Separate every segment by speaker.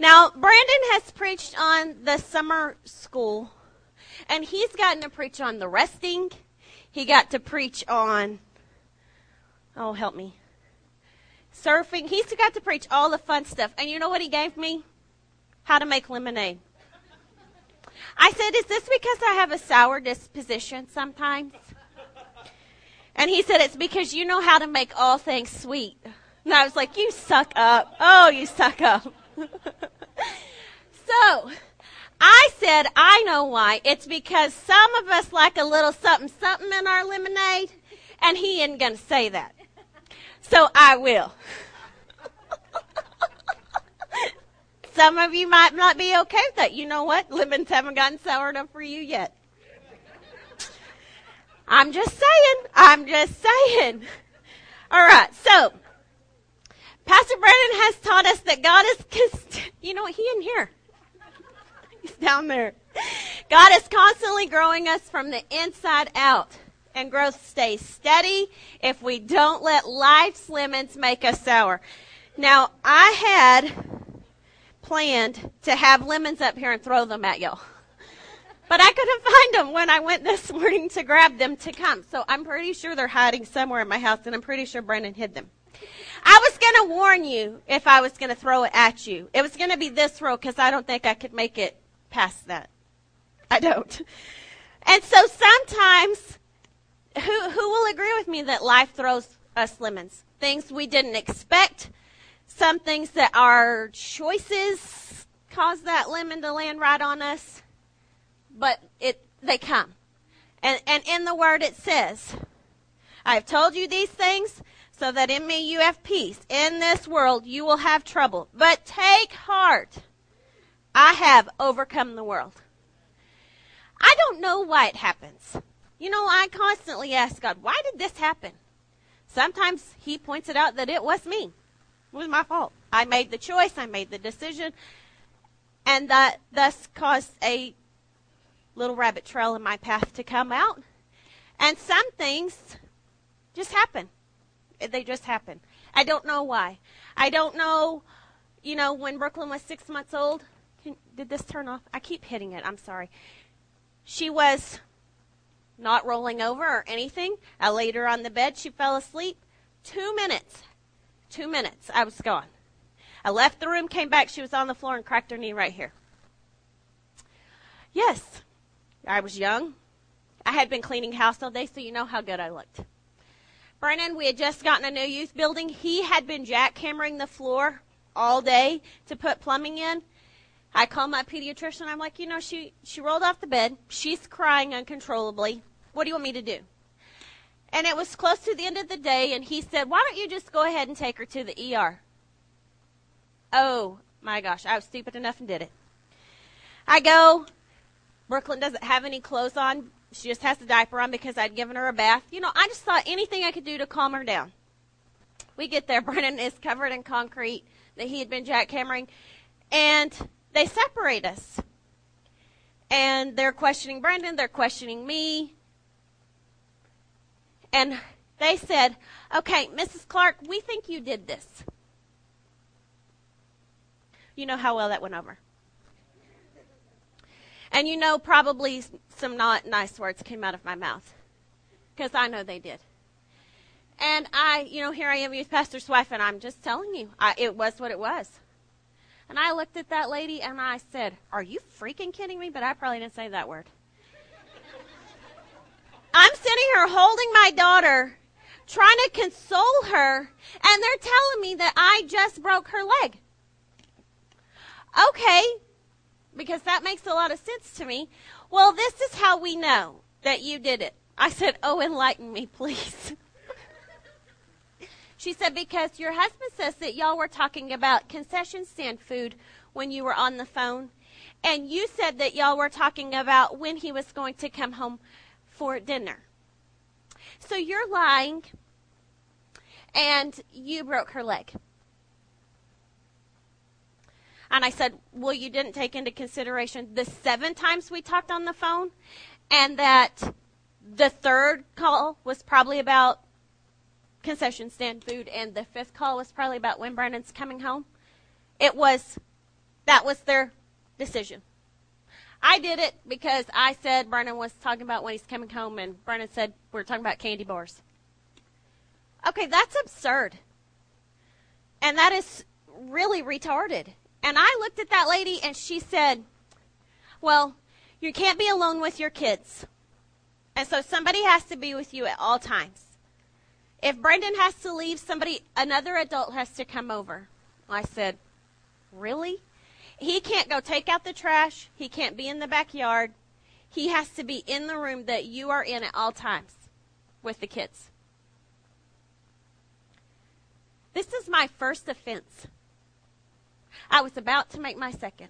Speaker 1: Now, Brandon has preached on the summer school, and he's gotten to preach on the resting. He got to preach on, oh, help me, surfing. He's got to preach all the fun stuff. And you know what he gave me? How to make lemonade. I said, Is this because I have a sour disposition sometimes? And he said, It's because you know how to make all things sweet. And I was like, You suck up. Oh, you suck up. So, I said, I know why. It's because some of us like a little something something in our lemonade, and he isn't going to say that. So I will. Some of you might not be okay with that. You know what? Lemons haven't gotten sour enough for you yet. I'm just saying. I'm just saying. All right. So, Pastor Brandon has taught us that God is, you know? He in here. He's down there. God is constantly growing us from the inside out. And growth stays steady if we don't let life's lemons make us sour. Now, I had planned to have lemons up here and throw them at y'all. But I couldn't find them when I went this morning to grab them to come. So I'm pretty sure they're hiding somewhere in my house, and I'm pretty sure Brandon hid them. I was going to warn you if I was going to throw it at you. It was going to be this row because I don't think I could make it past that. I don't. And so sometimes, who, who will agree with me that life throws us lemons? Things we didn't expect, some things that our choices cause that lemon to land right on us, but it they come. And and in the word it says, I have told you these things so that in me you have peace. In this world you will have trouble, but take heart. I have overcome the world. I don't know why it happens. You know, I constantly ask God, why did this happen? Sometimes He points it out that it was me. It was my fault. I made the choice, I made the decision, and that thus caused a little rabbit trail in my path to come out. And some things just happen. They just happen. I don't know why. I don't know, you know, when Brooklyn was six months old. Can, did this turn off? I keep hitting it. I'm sorry. She was not rolling over or anything. I laid her on the bed. She fell asleep. Two minutes Two minutes. I was gone. I left the room, came back. She was on the floor and cracked her knee right here. Yes, I was young. I had been cleaning house all day, so you know how good I looked. Brandon, we had just gotten a new youth building. He had been jackhammering the floor all day to put plumbing in. I called my pediatrician. I'm like, you know, she she rolled off the bed. She's crying uncontrollably. What do you want me to do? And it was close to the end of the day, and he said, Why don't you just go ahead and take her to the ER? Oh, my gosh, I was stupid enough and did it. I go, Brooklyn doesn't have any clothes on. She just has the diaper on because I'd given her a bath. You know, I just thought anything I could do to calm her down. We get there, Brandon is covered in concrete that he had been jackhammering, and they separate us. And they're questioning Brandon, they're questioning me. And they said, okay, Mrs. Clark, we think you did this. You know how well that went over. And you know, probably some not nice words came out of my mouth. Because I know they did. And I, you know, here I am, youth pastor's wife, and I'm just telling you, I, it was what it was. And I looked at that lady and I said, Are you freaking kidding me? But I probably didn't say that word. I'm sitting here holding my daughter, trying to console her, and they're telling me that I just broke her leg. Okay, because that makes a lot of sense to me. Well, this is how we know that you did it. I said, Oh, enlighten me, please. she said, Because your husband says that y'all were talking about concession stand food when you were on the phone. And you said that y'all were talking about when he was going to come home for dinner. So you're lying and you broke her leg. And I said, Well, you didn't take into consideration the seven times we talked on the phone, and that the third call was probably about concession stand food, and the fifth call was probably about when Brandon's coming home. It was That was their decision. I did it because I said Brandon was talking about when he's coming home, and Brandon said we are talking about candy bars. Okay, that's absurd. And that is really retarded. And I looked at that lady and she said, Well, you can't be alone with your kids. And so somebody has to be with you at all times. If Brandon has to leave, somebody, another adult has to come over. I said, Really? He can't go take out the trash. He can't be in the backyard. He has to be in the room that you are in at all times with the kids. This is my first offense. I was about to make my second.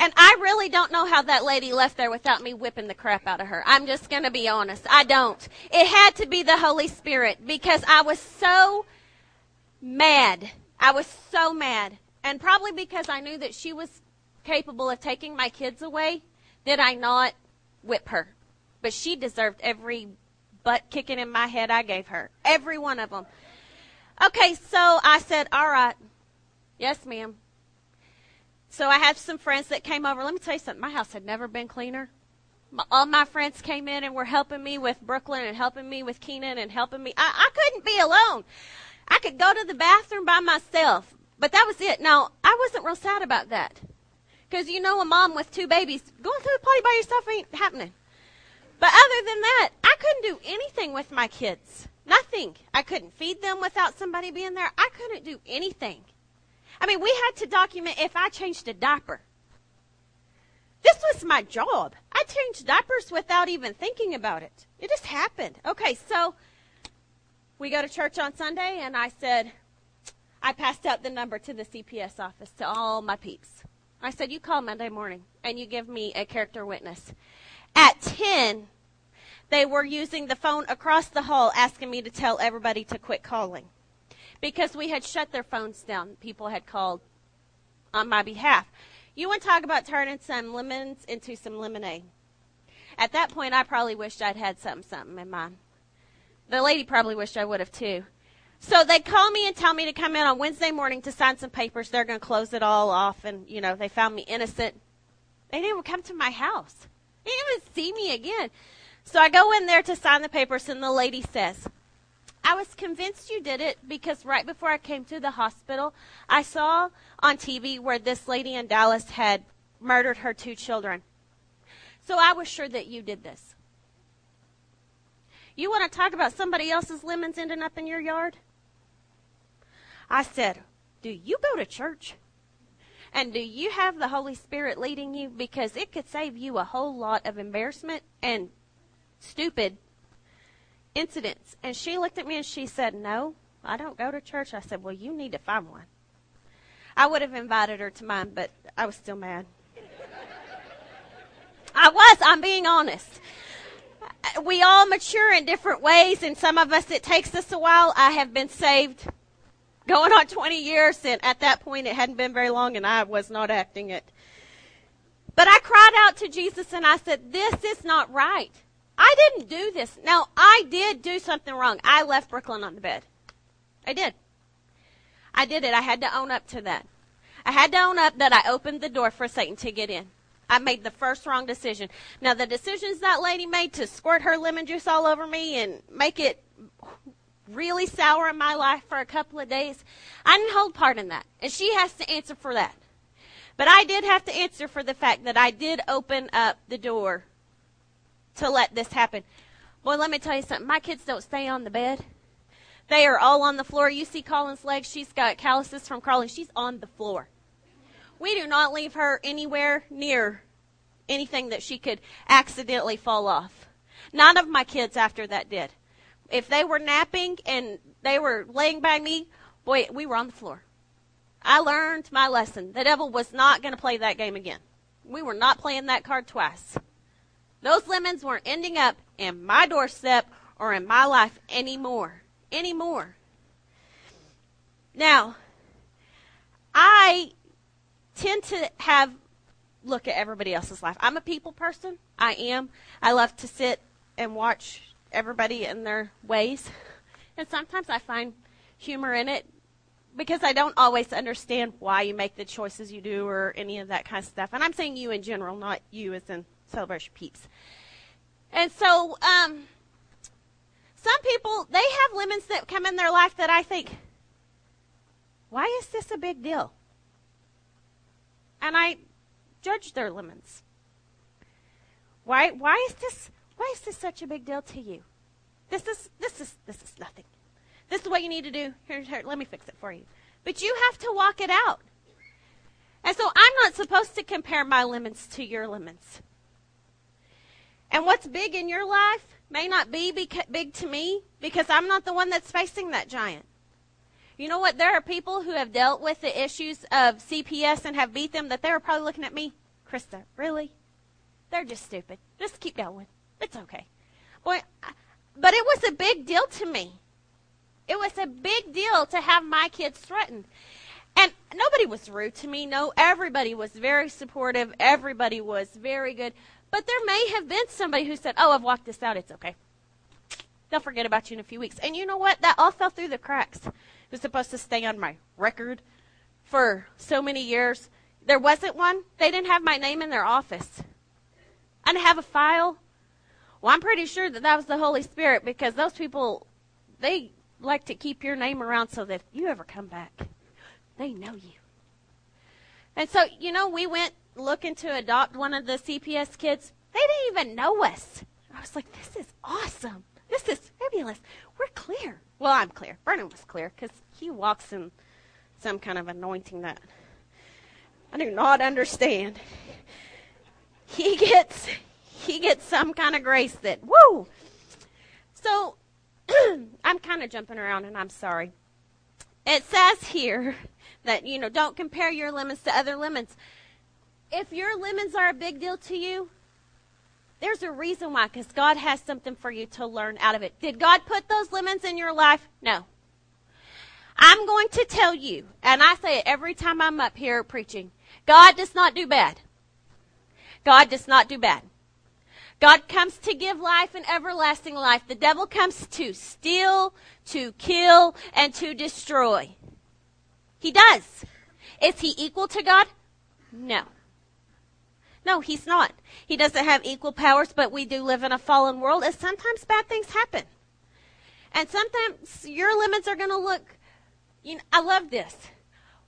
Speaker 1: And I really don't know how that lady left there without me whipping the crap out of her. I'm just going to be honest. I don't. It had to be the Holy Spirit because I was so mad. I was so mad. And probably because I knew that she was capable of taking my kids away, did I not whip her. But she deserved every butt kicking in my head I gave her. Every one of them. Okay, so I said, all right. Yes, ma'am. So I had some friends that came over. Let me tell you something. My house had never been cleaner. My, all my friends came in and were helping me with Brooklyn and helping me with Keenan and helping me. I, I couldn't be alone. I could go to the bathroom by myself, but that was it. Now, I wasn't real sad about that. Because you know, a mom with two babies, going to the potty by yourself ain't happening. But other than that, I couldn't do anything with my kids. Nothing. I couldn't feed them without somebody being there. I couldn't do anything. I mean, we had to document if I changed a diaper. This was my job. I changed diapers without even thinking about it. It just happened. Okay, so we go to church on Sunday, and I said, I passed out the number to the CPS office to all my peeps. I said, You call Monday morning, and you give me a character witness. At 10, they were using the phone across the hall asking me to tell everybody to quit calling because we had shut their phones down. People had called on my behalf. You want to talk about turning some lemons into some lemonade? At that point, I probably wished I'd had something, something in mind. The lady probably wished I would have too. So they call me and tell me to come in on Wednesday morning to sign some papers. They're going to close it all off, and you know they found me innocent. They didn't even come to my house. They didn't even see me again. So I go in there to sign the papers, and the lady says, I was convinced you did it because right before I came to the hospital, I saw on TV where this lady in Dallas had murdered her two children. So I was sure that you did this. You want to talk about somebody else's lemons ending up in your yard? I said, Do you go to church? And do you have the Holy Spirit leading you? Because it could save you a whole lot of embarrassment and stupid incidents. And she looked at me and she said, No, I don't go to church. I said, Well, you need to find one. I would have invited her to mine, but I was still mad. I was, I'm being honest. We all mature in different ways, and some of us it takes us a while. I have been saved going on 20 years, and at that point it hadn't been very long, and I was not acting it. But I cried out to Jesus and I said, This is not right. I didn't do this. Now, I did do something wrong. I left Brooklyn on the bed. I did. I did it. I had to own up to that. I had to own up that I opened the door for Satan to get in. I made the first wrong decision. Now, the decisions that lady made to squirt her lemon juice all over me and make it really sour in my life for a couple of days, I didn't hold part in that. And she has to answer for that. But I did have to answer for the fact that I did open up the door to let this happen. Boy, let me tell you something. My kids don't stay on the bed. They are all on the floor. You see Colin's legs. She's got calluses from crawling. She's on the floor. We do not leave her anywhere near anything that she could accidentally fall off. None of my kids after that did. If they were napping and they were laying by me, boy, we were on the floor. I learned my lesson. The devil was not going to play that game again. We were not playing that card twice. Those lemons weren't ending up in my doorstep or in my life anymore. Anymore. Now, I tend to have look at everybody else's life. I'm a people person. I am. I love to sit and watch everybody in their ways. And sometimes I find humor in it. because I don't always understand why you make the choices you do or any of that kind of stuff. And I'm saying you in general, not you as in celebration peeps. And so, um, some people, they have lemons that come in their life that I think, why is this a big deal? And I judge their lemons. Why, why is this, why is this such a big deal to you? This is, this is, this is nothing. This is what you need to do. Here, here, let me fix it for you. But you have to walk it out. And so I'm not supposed to compare my lemons to your lemons. And what's big in your life may not be big to me because I'm not the one that's facing that giant. You know what? There are people who have dealt with the issues of CPS and have beat them that they were probably looking at me, Krista, really? They're just stupid. Just keep going. It's okay. Boy, but it was a big deal to me. It was a big deal to have my kids threatened. And nobody was rude to me. No, everybody was very supportive. Everybody was very good. But there may have been somebody who said, Oh, I've walked this out. It's okay. They'll forget about you in a few weeks. And you know what? That all fell through the cracks. It was supposed to stay on my record for so many years. There wasn't one. They didn't have my name in their office. I didn't have a file. Well, I'm pretty sure that that was the Holy Spirit because those people, they like to keep your name around so that if you ever come back, they know you. And so, you know, we went looking to adopt one of the CPS kids. They didn't even know us. I was like, this is awesome. This is fabulous. We're clear. Well, I'm clear. Vernon was clear because he walks in some kind of anointing that I do not understand. He gets he gets some kind of grace that woo. So I'm kind of jumping around and I'm sorry. It says here that you know don't compare your lemons to other lemons if your lemons are a big deal to you, there's a reason why, because God has something for you to learn out of it. Did God put those lemons in your life? No. I'm going to tell you, and I say it every time I'm up here preaching God does not do bad. God does not do bad. God comes to give life and everlasting life. The devil comes to steal, to kill, and to destroy. He does. Is he equal to God? No. No, he's not. He doesn't have equal powers, but we do live in a fallen world, and sometimes bad things happen. And sometimes your limits are going to look, you know, I love this.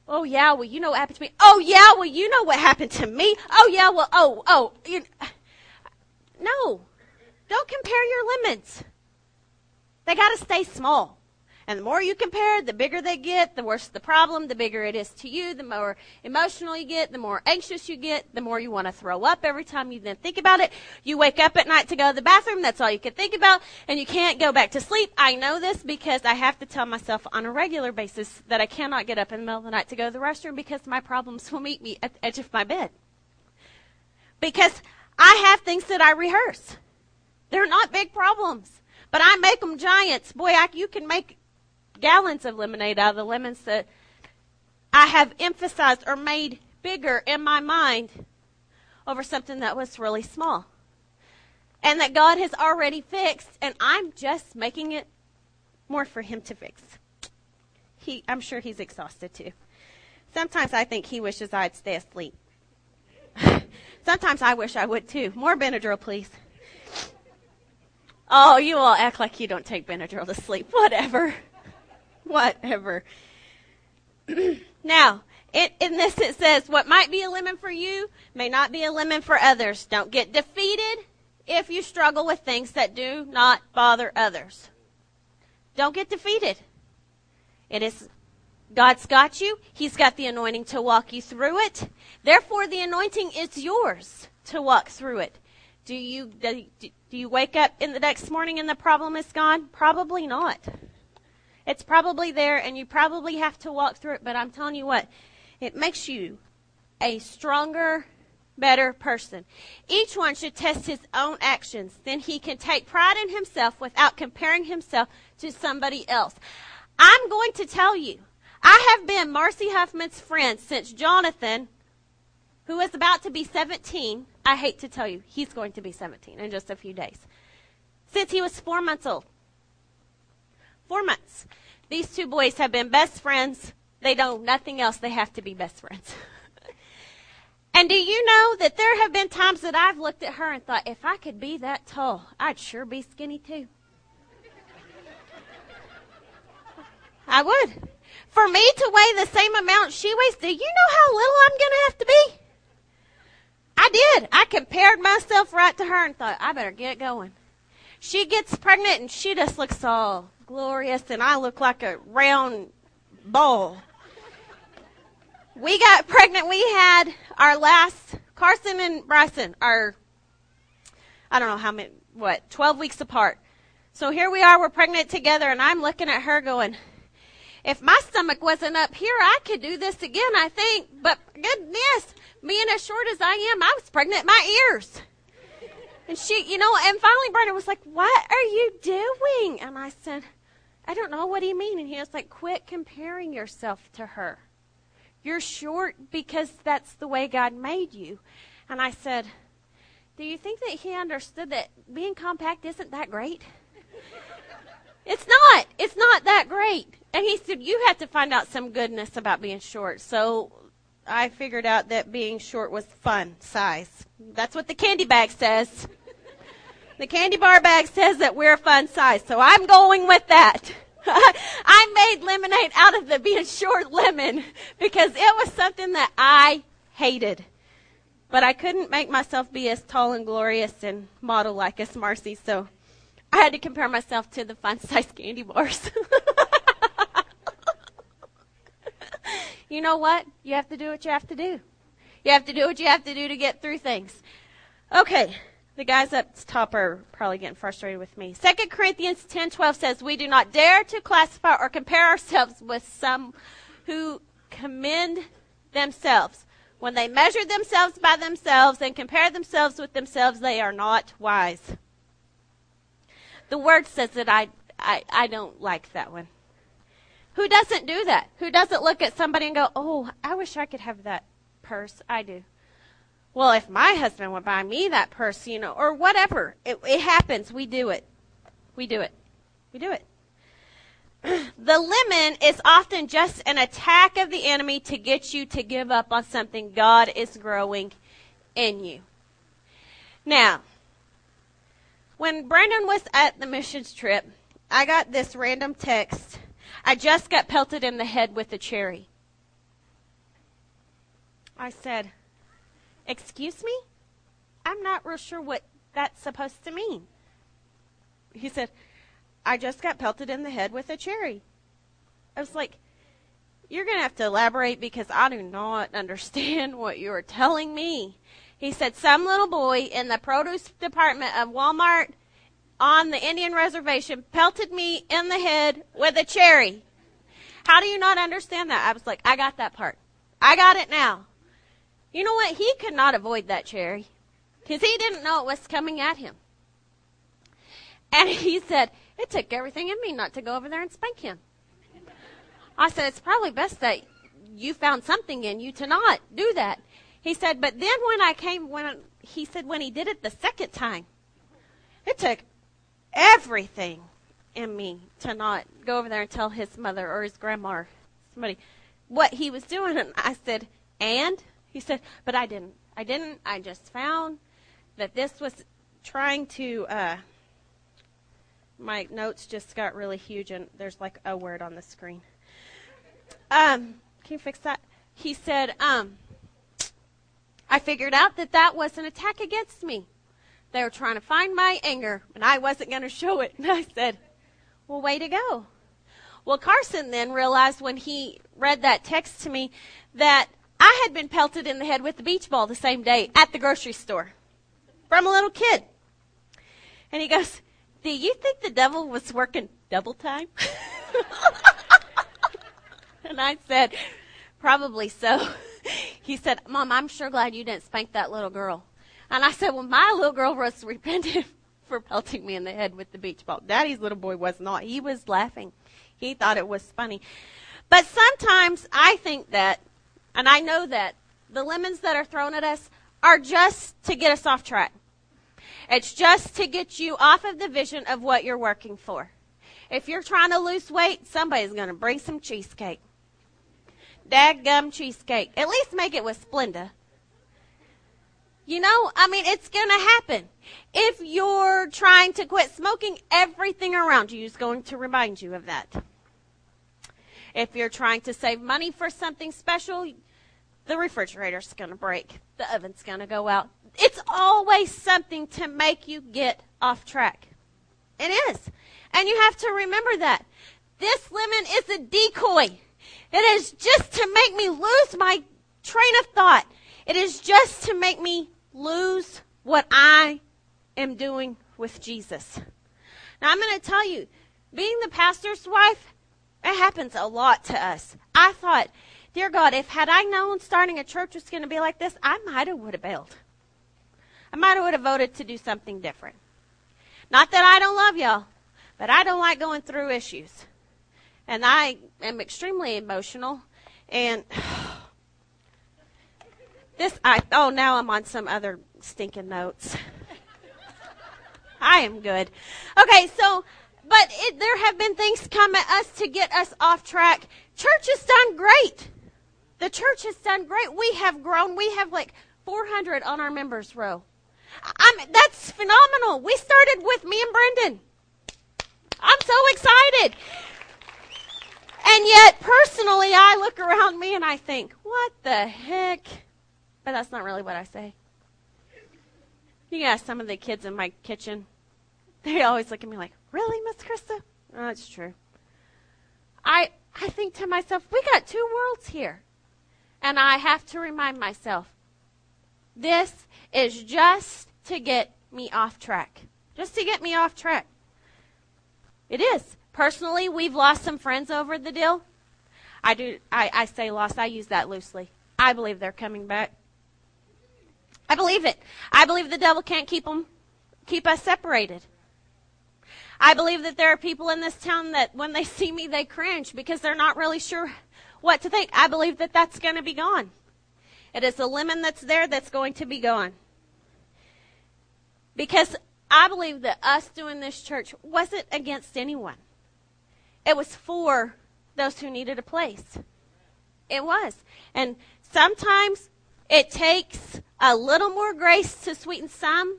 Speaker 1: Oh, yeah, well, you know what happened to me. Oh, yeah, well, you know what happened to me. Oh, yeah, well, oh, oh. You, no, don't compare your limits. They got to stay small. And the more you compare, the bigger they get, the worse the problem, the bigger it is to you, the more emotional you get, the more anxious you get, the more you want to throw up every time you then think about it. You wake up at night to go to the bathroom, that's all you can think about, and you can't go back to sleep. I know this because I have to tell myself on a regular basis that I cannot get up in the middle of the night to go to the restroom because my problems will meet me at the edge of my bed. Because I have things that I rehearse. They're not big problems, but I make them giants. Boy, I, you can make gallons of lemonade out of the lemons that I have emphasized or made bigger in my mind over something that was really small. And that God has already fixed, and I'm just making it more for Him to fix. He, I'm sure He's exhausted too. Sometimes I think He wishes I'd stay asleep. Sometimes I wish I would too. More Benadryl, please. Oh, you all act like you don't take Benadryl to sleep. Whatever. Whatever. now, it, in this it says, what might be a lemon for you may not be a lemon for others. Don't get defeated if you struggle with things that do not bother others. Don't get defeated. It is God's got you. He's got the anointing to walk you through it. Therefore, the anointing is yours to walk through it. Do you do you wake up in the next morning and the problem is gone? Probably not. It's probably there and you probably have to walk through it, but I'm telling you what, it makes you a stronger, better person. Each one should test his own actions. Then he can take pride in himself without comparing himself to somebody else. I'm going to tell you, I have been Marcy Huffman's friend since Jonathan, who is about to be 17. I hate to tell you, he's going to be 17 in just a few days. Since he was four months old four months. These two boys have been best friends They know nothing else. They have to be best friends. and do you know that there have been times that I've looked at her and thought, if I could be that tall, I'd sure be skinny too. I would. For me to weigh the same amount she weighs, do you know how little I'm going to have to be? I did. I compared myself right to her and thought, I better get going. She gets pregnant and she just looks all glorious, and I look like a round ball. We got pregnant. We had our last, Carson and Bryson, our, I don't know how many, what, 12 weeks apart. So here we are, we're pregnant together, and I'm looking at her going, if my stomach wasn't up here, I could do this again, I think. But goodness, being as short as I am, I was pregnant my ears. And she, you know, and finally Brandon was like, What are you doing? And I said, I don't know. What do you mean? And he was like, Quit comparing yourself to her. You're short because that's the way God made you. And I said, Do you think that he understood that being compact isn't that great? it's not. It's not that great. And he said, You have to find out some goodness about being short. So I figured out that being short was fun size. That's what the candy bag says. The candy bar bag says that we're a fun size. So I'm going with that. I made lemonade out of the being short lemon because it was something that I hated. But I couldn't make myself be as tall and glorious and model like as Marcy, so I had to compare myself to the fun size candy bars. you know what? You have to do what you have to do. You have to do what you have to do to get through things. Okay, the guys up top are probably getting frustrated with me. 2 Corinthians 10:12 says, "We do not dare to classify or compare ourselves with some who commend themselves. When they measure themselves by themselves and compare themselves with themselves, they are not wise." The word says that I I, I don't like that one. Who doesn't do that? Who doesn't look at somebody and go, "Oh, I wish I could have that purse." I do well, if my husband would buy me that purse, you know, or whatever, it, it happens. We do it. We do it. We do it. the lemon is often just an attack of the enemy to get you to give up on something God is growing in you. Now, when Brandon was at the missions trip, I got this random text. I just got pelted in the head with a cherry. I said, Excuse me? I'm not real sure what that's supposed to mean. He said, I just got pelted in the head with a cherry. I was like, You're going to have to elaborate because I do not understand what you are telling me. He said, Some little boy in the produce department of Walmart on the Indian reservation pelted me in the head with a cherry. How do you not understand that? I was like, I got that part. I got it now. You know what? He could not avoid that cherry because he didn't know it was coming at him. And he said, It took everything in me not to go over there and spank him. I said, It's probably best that you found something in you to not do that. He said, But then when I came, when he said, when he did it the second time, it took everything in me to not go over there and tell his mother or his grandma or somebody what he was doing. And I said, And? He said, but I didn't. I didn't. I just found that this was trying to. Uh, my notes just got really huge, and there's like a word on the screen. Um, can you fix that? He said, um, I figured out that that was an attack against me. They were trying to find my anger, and I wasn't going to show it. And I said, Well, way to go. Well, Carson then realized when he read that text to me that I had been pelted in the head with the beach ball the same day at the grocery store from a little kid. And he goes, Do you think the devil was working double time? and I said, Probably so. He said, Mom, I'm sure glad you didn't spank that little girl. And I said, Well, my little girl was repentant for pelting me in the head with the beach ball. Daddy's little boy was not. He was laughing. He thought it was funny. But sometimes I think that and I know that the lemons that are thrown at us are just to get us off track. It's just to get you off of the vision of what you're working for. If you're trying to lose weight, somebody's going to bring some cheesecake. dadgum cheesecake. At least make it with Splenda. You know, I mean, it's going to happen. If you're trying to quit smoking, everything around you is going to remind you of that. If you're trying to save money for something special, the refrigerator's going to break. The oven's going to go out. It's always something to make you get off track. It is. And you have to remember that. This lemon is a decoy. It is just to make me lose my train of thought. It is just to make me lose what I am doing with Jesus. Now, I'm going to tell you, being the pastor's wife, it happens a lot to us. I thought, dear God, if had I known starting a church was going to be like this, I might have would have bailed. I might have would have voted to do something different. Not that I don't love y'all, but I don't like going through issues. And I am extremely emotional. And this, I, oh, now I'm on some other stinking notes. I am good. Okay, so, but it, there have been things come at us to get us off track. Church has done great. The church has done great. We have grown. We have like 400 on our members row. I'm, that's phenomenal. We started with me and Brandon. I'm so excited. And yet, personally, I look around me and I think, what the heck? But that's not really what I say. You ask some of the kids in my kitchen. They always look at me like, really, Miss Krista? Oh, that's true. I, I think to myself, we got two worlds here. And I have to remind myself, this is just to get me off track. Just to get me off track. It is. Personally, we've lost some friends over the deal. I do. I, I say lost. I use that loosely. I believe they're coming back. I believe it. I believe the devil can't keep them, keep us separated. I believe that there are people in this town that when they see me, they cringe because they're not really sure what to think. I believe that that's going to be gone. It is the lemon that's there that's going to be gone. Because I believe that us doing this church wasn't against anyone. It was for those who needed a place. It was. And sometimes it takes a little more grace to sweeten some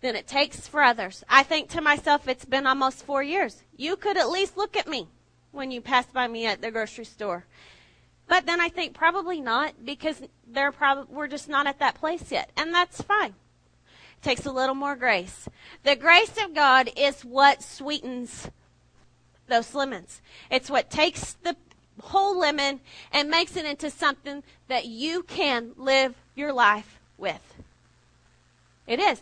Speaker 1: than it takes for others. I think to myself, it's been almost four years. You could at least look at me when you pass by me at the grocery store. But then I think probably not because they're probably we're just not at that place yet, and that's fine. It takes a little more grace. The grace of God is what sweetens those lemons. It's what takes the whole lemon and makes it into something that you can live your life with. It is.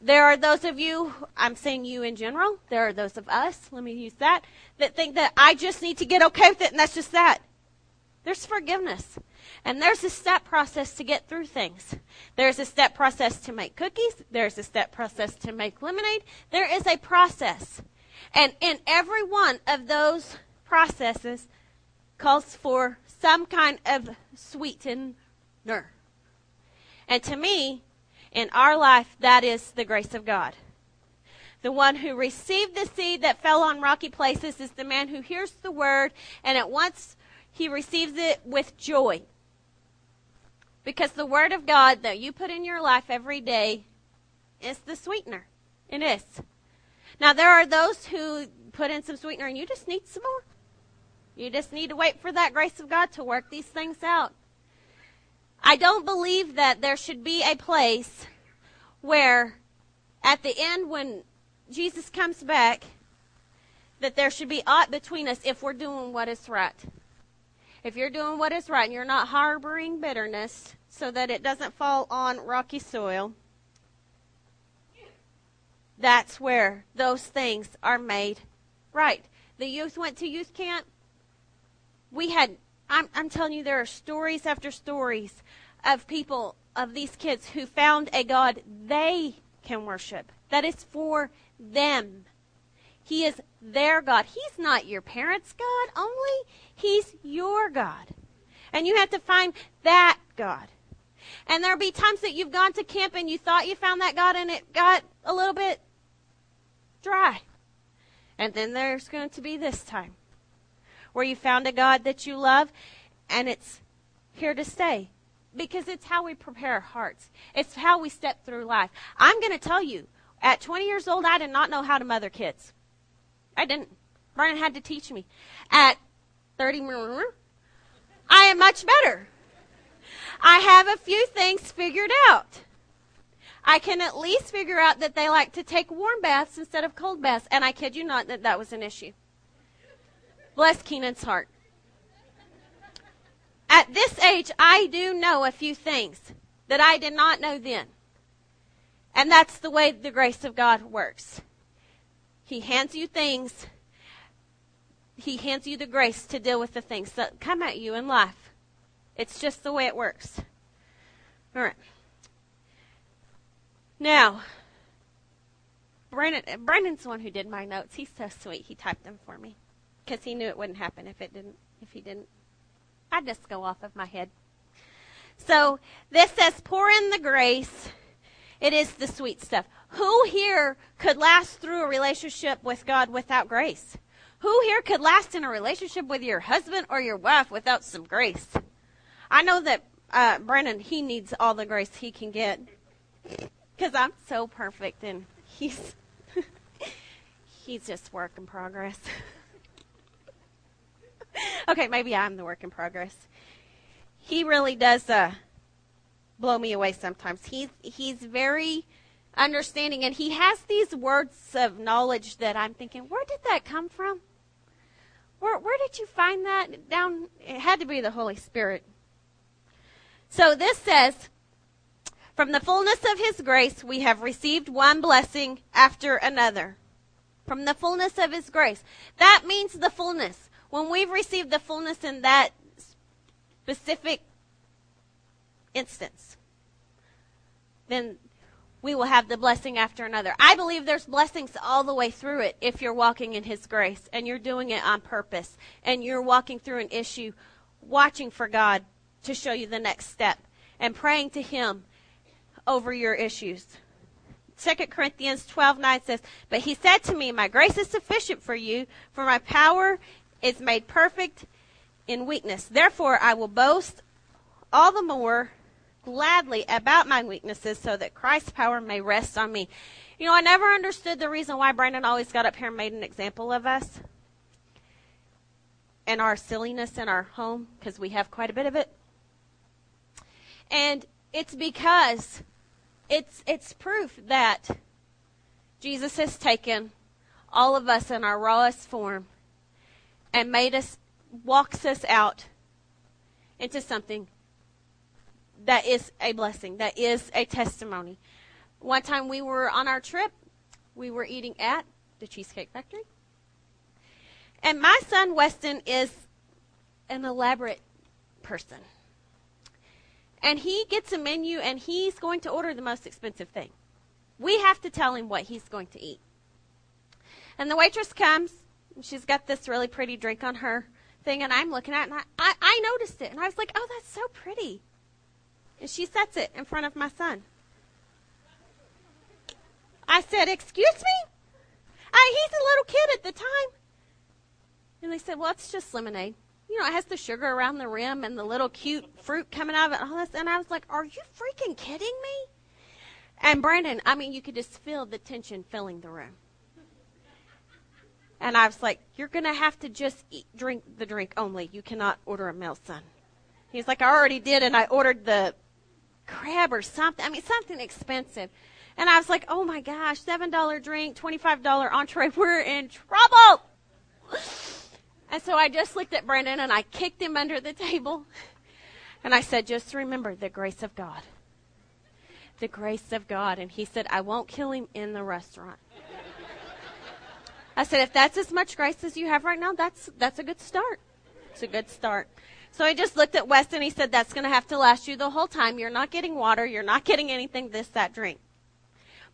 Speaker 1: There are those of you, I'm saying you in general, there are those of us, let me use that, that think that I just need to get okay with it and that's just that. There's forgiveness. And there's a step process to get through things. There's a step process to make cookies. There's a step process to make lemonade. There is a process. And in every one of those processes calls for some kind of sweetener. And to me, in our life, that is the grace of God. The one who received the seed that fell on rocky places is the man who hears the word and at once he receives it with joy. Because the word of God that you put in your life every day is the sweetener. It is. Now, there are those who put in some sweetener and you just need some more. You just need to wait for that grace of God to work these things out. I don't believe that there should be a place where at the end when Jesus comes back that there should be aught between us if we're doing what is right. If you're doing what is right and you're not harboring bitterness so that it doesn't fall on rocky soil, that's where those things are made right. The youth went to youth camp. We had, I'm, I'm telling you, there are stories after stories of people, of these kids who found a God they can worship. That is for them. He is their God. He's not your parents' God only. He's your God. And you have to find that God. And there'll be times that you've gone to camp and you thought you found that God and it got a little bit dry. And then there's going to be this time where you found a God that you love and it's here to stay because it's how we prepare our hearts. It's how we step through life. I'm going to tell you, at 20 years old, I did not know how to mother kids. I didn't. Brian had to teach me. At 30, I am much better. I have a few things figured out. I can at least figure out that they like to take warm baths instead of cold baths, and I kid you not that that was an issue. Bless Keenan's heart. At this age, I do know a few things that I did not know then. And that's the way the grace of God works. He hands you things. He hands you the grace to deal with the things that come at you in life. It's just the way it works. All right. Now, Brandon, Brandon's the one who did my notes. He's so sweet. He typed them for me because he knew it wouldn't happen if it didn't. If he didn't, I'd just go off of my head. So this says, "Pour in the grace." It is the sweet stuff. Who here could last through a relationship with God without grace? Who here could last in a relationship with your husband or your wife without some grace? I know that uh, Brandon, he needs all the grace he can get because I'm so perfect and he's he's just work in progress. okay, maybe I'm the work in progress. He really does uh, blow me away sometimes. He's he's very understanding and he has these words of knowledge that I'm thinking, where did that come from? Where where did you find that down it had to be the Holy Spirit. So this says from the fullness of his grace we have received one blessing after another. From the fullness of his grace. That means the fullness. When we've received the fullness in that specific instance, then we will have the blessing after another. I believe there's blessings all the way through it if you're walking in His grace and you're doing it on purpose and you're walking through an issue, watching for God to show you the next step and praying to Him over your issues. 2 Corinthians 12:9 says, "But he said to me, my grace is sufficient for you, for my power is made perfect in weakness. Therefore I will boast all the more gladly about my weaknesses so that Christ's power may rest on me. You know, I never understood the reason why Brandon always got up here and made an example of us and our silliness in our home because we have quite a bit of it. And it's because it's it's proof that Jesus has taken all of us in our rawest form and made us walks us out into something that is a blessing, that is a testimony. One time we were on our trip, we were eating at the Cheesecake Factory. And my son Weston is an elaborate person. And he gets a menu and he's going to order the most expensive thing. We have to tell him what he's going to eat. And the waitress comes, she's got this really pretty drink on her thing, and I'm looking at it, and I, I, I noticed it. And I was like, oh, that's so pretty. And she sets it in front of my son. I said, Excuse me? I, he's a little kid at the time. And they said, Well, it's just lemonade. You know, it has the sugar around the rim and the little cute fruit coming out of it. And, all this. and I was like, Are you freaking kidding me? And Brandon, I mean, you could just feel the tension filling the room. And I was like, You're going to have to just eat, drink the drink only. You cannot order a meal, son. He's like, I already did, and I ordered the crab or something. I mean, something expensive. And I was like, oh my gosh, $7 drink, $25 entree. We're in trouble. And so I just looked at Brandon and I kicked him under the table. And I said, just remember the grace of God. The grace of God. And he said, I won't kill him in the restaurant. I said, if that's as much grace as you have right now, that's, that's a good start. It's a good start. So I just looked at Weston. He said, That's going to have to last you the whole time. You're not getting water. You're not getting anything, this, that, drink.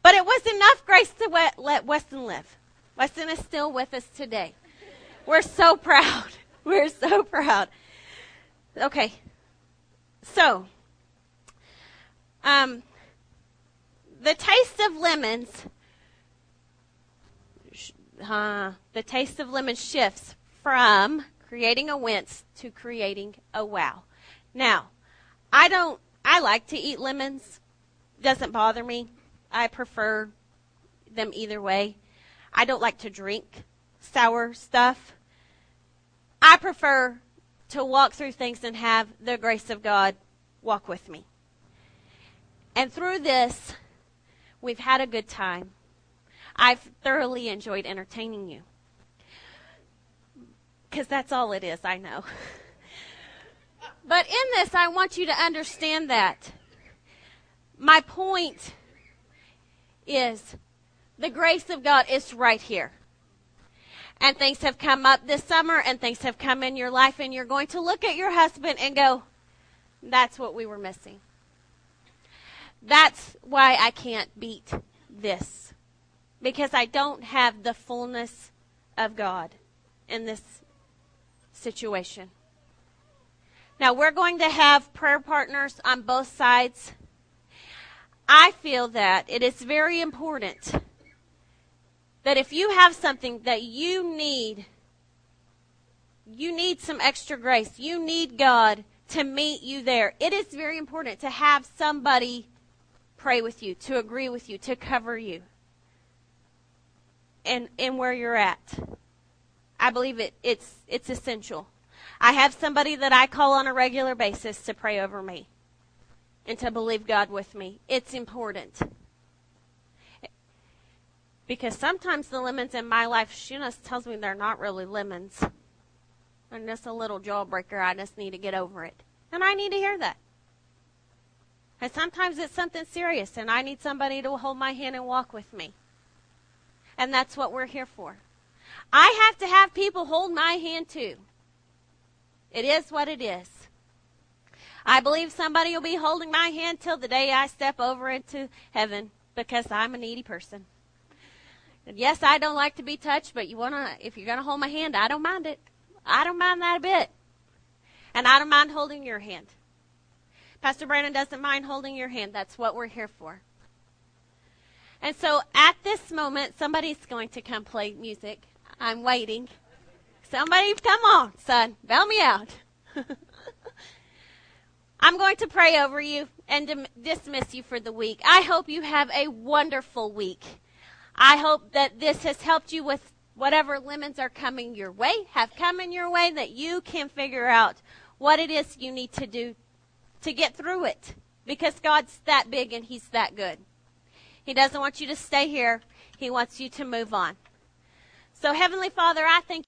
Speaker 1: But it was enough grace to let, let Weston live. Weston is still with us today. We're so proud. We're so proud. Okay. So, um, the taste of lemons, the taste of lemon shifts from creating a wince to creating a wow. Now, I don't, I like to eat lemons. Doesn't bother me. I prefer them either way. I don't like to drink sour stuff. I prefer to walk through things and have the grace of God walk with me. And through this, we've had a good time. I've thoroughly enjoyed entertaining you. Because that's all it is, I know. But in this, I want you to understand that. My point is the grace of God is right here. And things have come up this summer and things have come in your life, and you're going to look at your husband and go, That's what we were missing. That's why I can't beat this. Because I don't have the fullness of God in this situation. Now, we're going to have prayer partners on both sides. I feel that it is very important that if you have something that you need, you need some extra grace, you need God to meet you there. It is very important to have somebody pray with you, to agree with you, to cover you. And and where you're at. I believe it it's it's essential. I have somebody that I call on a regular basis to pray over me and to believe God with me. It's important. Because sometimes the lemons in my life, she just tells me they're not really lemons. They're just a little jawbreaker. I just need to get over it. And I need to hear that. And sometimes it's something serious, and I need somebody to hold my hand and walk with me. And that's what we're here for. I have to have people hold my hand too. It is what it is. I believe somebody will be holding my hand till the day I step over into heaven because I'm a needy person. And yes, I don't like to be touched, but you wanna if you're gonna hold my hand, I don't mind it. I don't mind that a bit. And I don't mind holding your hand. Pastor Brandon doesn't mind holding your hand. That's what we're here for. And so at this moment, somebody's going to come play music. I'm waiting. Somebody come on, son. Bail me out. I'm going to pray over you and dismiss you for the week. I hope you have a wonderful week. I hope that this has helped you with whatever lemons are coming your way, have come in your way, that you can figure out what it is you need to do to get through it. Because God's that big and He's that good. He doesn't want you to stay here. He wants you to move on. So Heavenly Father, I thank